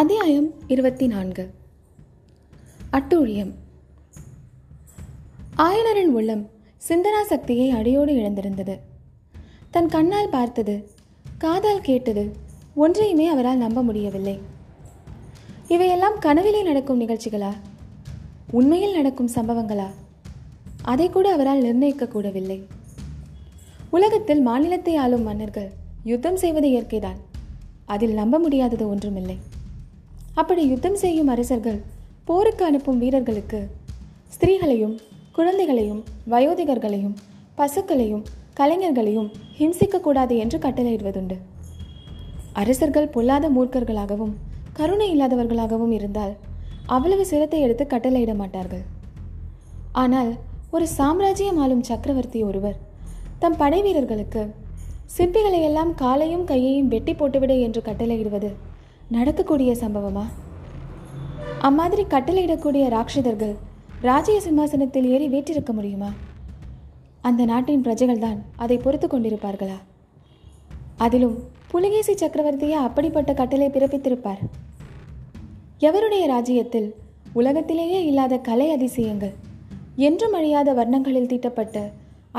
அத்தியாயம் இருபத்தி நான்கு அட்டூழியம். ஆயனரின் உள்ளம் சிந்தனா சக்தியை அடியோடு இழந்திருந்தது. தன் கண்ணால் பார்த்தது காதால் கேட்டது ஒன்றையுமே அவரால் நம்ப முடியவில்லை. இவையெல்லாம் கனவிலே நடக்கும் நிகழ்ச்சிகளா? உண்மையில் நடக்கும் சம்பவங்களா? அதை கூட அவரால் நிர்ணயிக்க கூடவில்லை உலகத்தில் மாநிலத்தை ஆளும் மன்னர்கள் யுத்தம் செய்வது இயற்கைதான். அதில் நம்ப முடியாதது ஒன்றுமில்லை. அப்படி யுத்தம் செய்யும் அரசர்கள் போருக்கு அனுப்பும் வீரர்களுக்கு ஸ்திரீகளையும் குழந்தைகளையும் வயோதிகர்களையும் பசுக்களையும் கலைஞர்களையும் ஹிம்சிக்கக்கூடாது என்று கட்டளையிடுவதுண்டு. அரசர்கள் பொல்லாத மூர்க்கர்களாகவும் கருணை இல்லாதவர்களாகவும் இருந்தால் அவ்வளவு சிரத்தை எடுத்து கட்டளையிட மாட்டார்கள். ஆனால் ஒரு சாம்ராஜ்யம் ஆளும் சக்கரவர்த்தி ஒருவர் தம் படை வீரர்களுக்கு சிற்பிகளை எல்லாம் காலையும் கையையும் வெட்டி போட்டுவிடு என்று கட்டளையிடுவது நடக்கக்கூடிய சம்பவமா? அம்மாதிரி கட்டளையிடக்கூடிய ராட்சதர்கள் ராஜ்ய சிம்மாசனத்தில் ஏறி வீற்றிருக்க முடியுமா? அந்த நாட்டின் பிரஜைகள் தான் அதை பொறுத்து கொண்டிருப்பார்களா? அதிலும் புலிகேசி சக்கரவர்த்தியே அப்படிப்பட்ட கட்டளை பிறப்பித்திருப்பார். எவருடைய ராஜ்யத்தில் உலகத்திலேயே இல்லாத கலை அதிசயங்கள் என்றும் அழியாத வர்ணங்களில் தீட்டப்பட்ட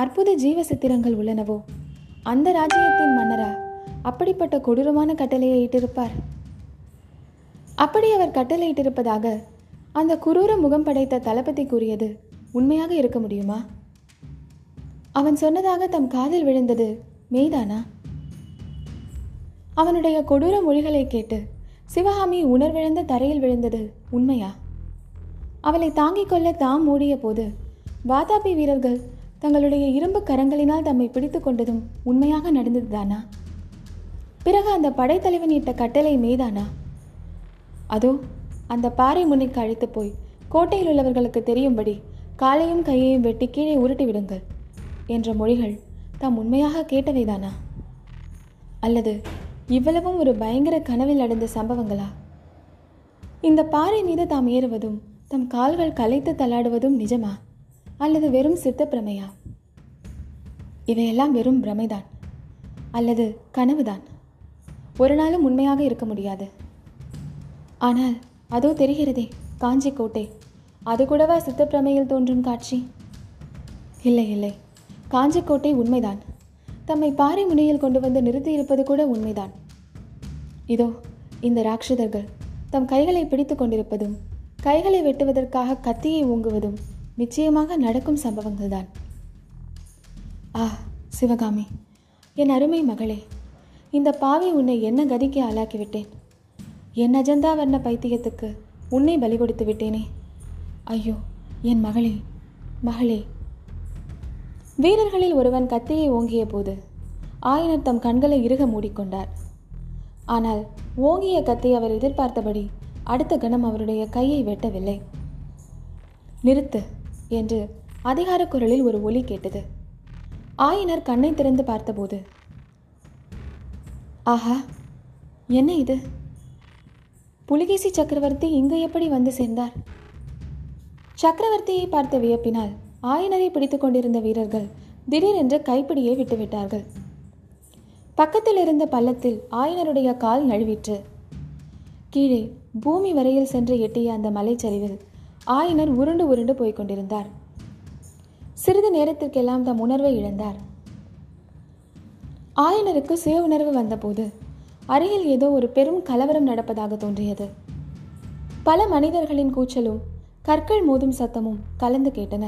அற்புத ஜீவ சித்திரங்கள் உள்ளனவோ? அந்த ராஜ்யத்தின் மன்னரா அப்படிப்பட்ட கொடூரமான கட்டளையை இட்டிருப்பார். அப்படி அவர் கட்டளையிட்டிருப்பதாக அந்த குரூர முகம் படைத்த தளபதி கூறியது உண்மையாக இருக்க முடியுமா? அவன் சொன்னதாக தம் காதில் விழுந்தது மெய்தானா? அவனுடைய கொடூர மொழிகளை கேட்டு சிவகாமி உணர்விழந்த தரையில் விழுந்தது உண்மையா? அவளை தாங்கிக் கொள்ள தாம் மூடிய போது வாதாபி வீரர்கள் தங்களுடைய இரும்பு கரங்களினால் தம்மை பிடித்து கொண்டதும் உண்மையாக நடந்ததுதானா? பிறகு அந்த படைத்தலைவன் இட்ட கட்டளை மெய்தானா? அதோ அந்த பாறை முனைக்கு அழைத்து போய் கோட்டையில் உள்ளவர்களுக்கு தெரியும்படி காலையும் கையையும் வெட்டி கீழே உருட்டி விடுங்கள் என்ற மொழிகள் தாம் உண்மையாக கேட்டவைதானா அல்லது இவ்வளவும் ஒரு பயங்கர கனவில் நடந்த சம்பவங்களா? இந்த பாறை மீது தாம் ஏறுவதும் தம் கால்கள் கலைத்து தள்ளாடுவதும் நிஜமா? அல்லது வெறும் சித்த பிரமையா? இவையெல்லாம் வெறும் பிரமைதான் அல்லது கனவுதான். ஒரு நாளும் உண்மையாக இருக்க முடியாது. ஆனால் அதோ தெரிகிறதே காஞ்சி கோட்டை. அது கூடவா சித்தப்பிரமையில் தோன்றும் காட்சி? இல்லை இல்லை. காஞ்சிக்கோட்டை உண்மைதான். தம்மை பாறை முனையில் கொண்டு வந்து நிறுத்தியிருப்பது கூட உண்மைதான். இதோ இந்த ராட்சதர்கள் தம் கைகளை பிடித்து கொண்டிருப்பதும் கைகளை வெட்டுவதற்காக கத்தியை ஓங்குவதும் நிச்சயமாக நடக்கும் சம்பவங்கள்தான். ஆ சிவகாமி என் அருமை மகளே இந்த பாவி உன்னை என்ன கதிக்கு ஆளாக்கிவிட்டேன்? என் அஜந்தா வர்ண பைத்தியத்துக்கு உன்னை பலி கொடுத்து விட்டேனே. ஐயோ என் மகளே மகளே. வீரர்களில் ஒருவன் கத்தியை ஓங்கிய போது ஆயனர் தம் கண்களை இறுக மூடிக்கொண்டார். ஆனால் ஓங்கிய கத்தை அவர் எதிர்பார்த்தபடி அடுத்த கணம் அவருடைய கையை வெட்டவில்லை. நிறுத்து என்று அதிகார குரலில் ஒரு ஒலி கேட்டது. ஆயனர் கண்ணை திறந்து பார்த்தபோது ஆஹா என்ன இது? புலிகேசி சக்கரவர்த்தி இங்கு எப்படி வந்து சேர்ந்தார்? சக்கரவர்த்தியை பார்த்த வியப்பினால் ஆயனரை பிடித்துக் கொண்டிருந்த வீரர்கள் திடீரென்று கைப்பிடியை விட்டுவிட்டார்கள். பக்கத்தில் இருந்த பள்ளத்தில் ஆயனருடைய கால் நழுவிற்று. கீழே பூமி வரையில் சென்று எட்டிய அந்த மலைச்சரிவில் ஆயனர் உருண்டு உருண்டு போய்க் கொண்டிருந்தார். சிறிது நேரத்திற்கெல்லாம் தம் உணர்வை இழந்தார். ஆயனருக்கு சுய உணர்வு வந்தபோது அருகில் ஏதோ ஒரு பெரும் கலவரம் நடப்பதாக தோன்றியது. பல மனிதர்களின் கூச்சலும் கற்கள் மோதும் சத்தமும் கலந்து கேட்டன.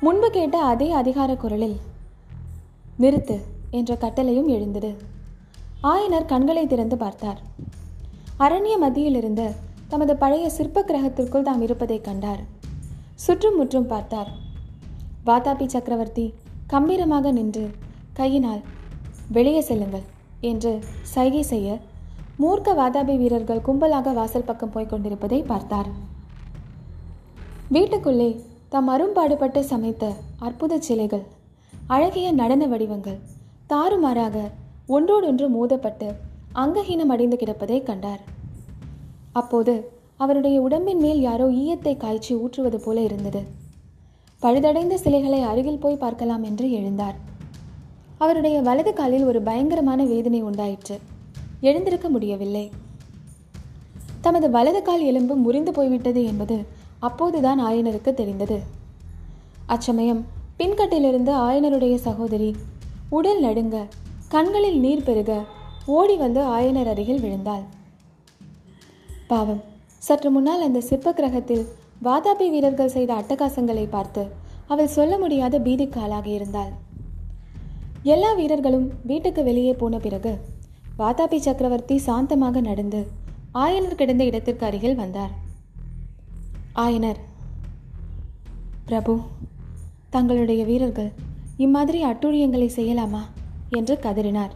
முன்பு கேட்ட அதே அதிகார குரலில் நிறுத்து என்ற கட்டளையும் எழுந்தது. ஆயனர் கண்களை திறந்து பார்த்தார். அரண்ய மத்தியிலிருந்து தமது பழைய சிற்ப கிரகத்திற்குள் தாம் இருப்பதை கண்டார். சுற்றும் முற்றும் பார்த்தார். வாதாபி சக்கரவர்த்தி கம்பீரமாக நின்று கையினால் வெளியே செல்லுங்கள். என்று சைகை செய்ய மூர்க்க வாதாபி வீரர்கள் கும்பலாக வாசல் பக்கம் போய்க் கொண்டிருப்பதை பார்த்தார். வீட்டுக்குள்ளே தாம் அரும்பாடுபட்டு சமைத்த அற்புத சிலைகள் அழகிய நடன வடிவங்கள் தாறுமாறாக ஒன்றோடொன்று மோதப்பட்டு அங்கஹீனம் அடைந்து கிடப்பதை கண்டார். அப்போது அவருடைய உடம்பின் மேல் யாரோ ஈயத்தை காய்ச்சி ஊற்றுவது போல இருந்தது. பழுதடைந்த சிலைகளை அருகில் போய் பார்க்கலாம் என்று எழுந்தார். அவருடைய வலது காலில் ஒரு பயங்கரமான வேதனை உண்டாயிற்று. எழுந்திருக்க முடியவில்லை. தமது வலது கால் எலும்பு முறிந்து போய்விட்டது என்பது அப்போதுதான் ஆயனருக்கு தெரிந்தது. அச்சமயம் பின்கட்டிலிருந்து ஆயனருடைய சகோதரி உடல் நடுங்க கண்களில் நீர் பெருக ஓடி வந்து ஆயனர் அருகில் விழுந்தாள். பாவம் சற்று முன்னால் அந்த சிற்ப கிரகத்தில் வாதாபி வீரர்கள் செய்த அட்டகாசங்களை பார்த்து அவள் சொல்ல முடியாத பீதிக்கு ஆளாகி இருந்தாள். எல்லா வீரர்களும் வீட்டுக்கு வெளியே போன பிறகு வாதாபி சக்கரவர்த்தி சாந்தமாக நடந்து ஆயனர் கிடந்த இடத்திற்கு அருகில் வந்தார். ஆயனர் பிரபு தங்களுடைய வீரர்கள் இம்மாதிரி அட்டூழியங்களை செய்யலாமா? என்று கதறினார்.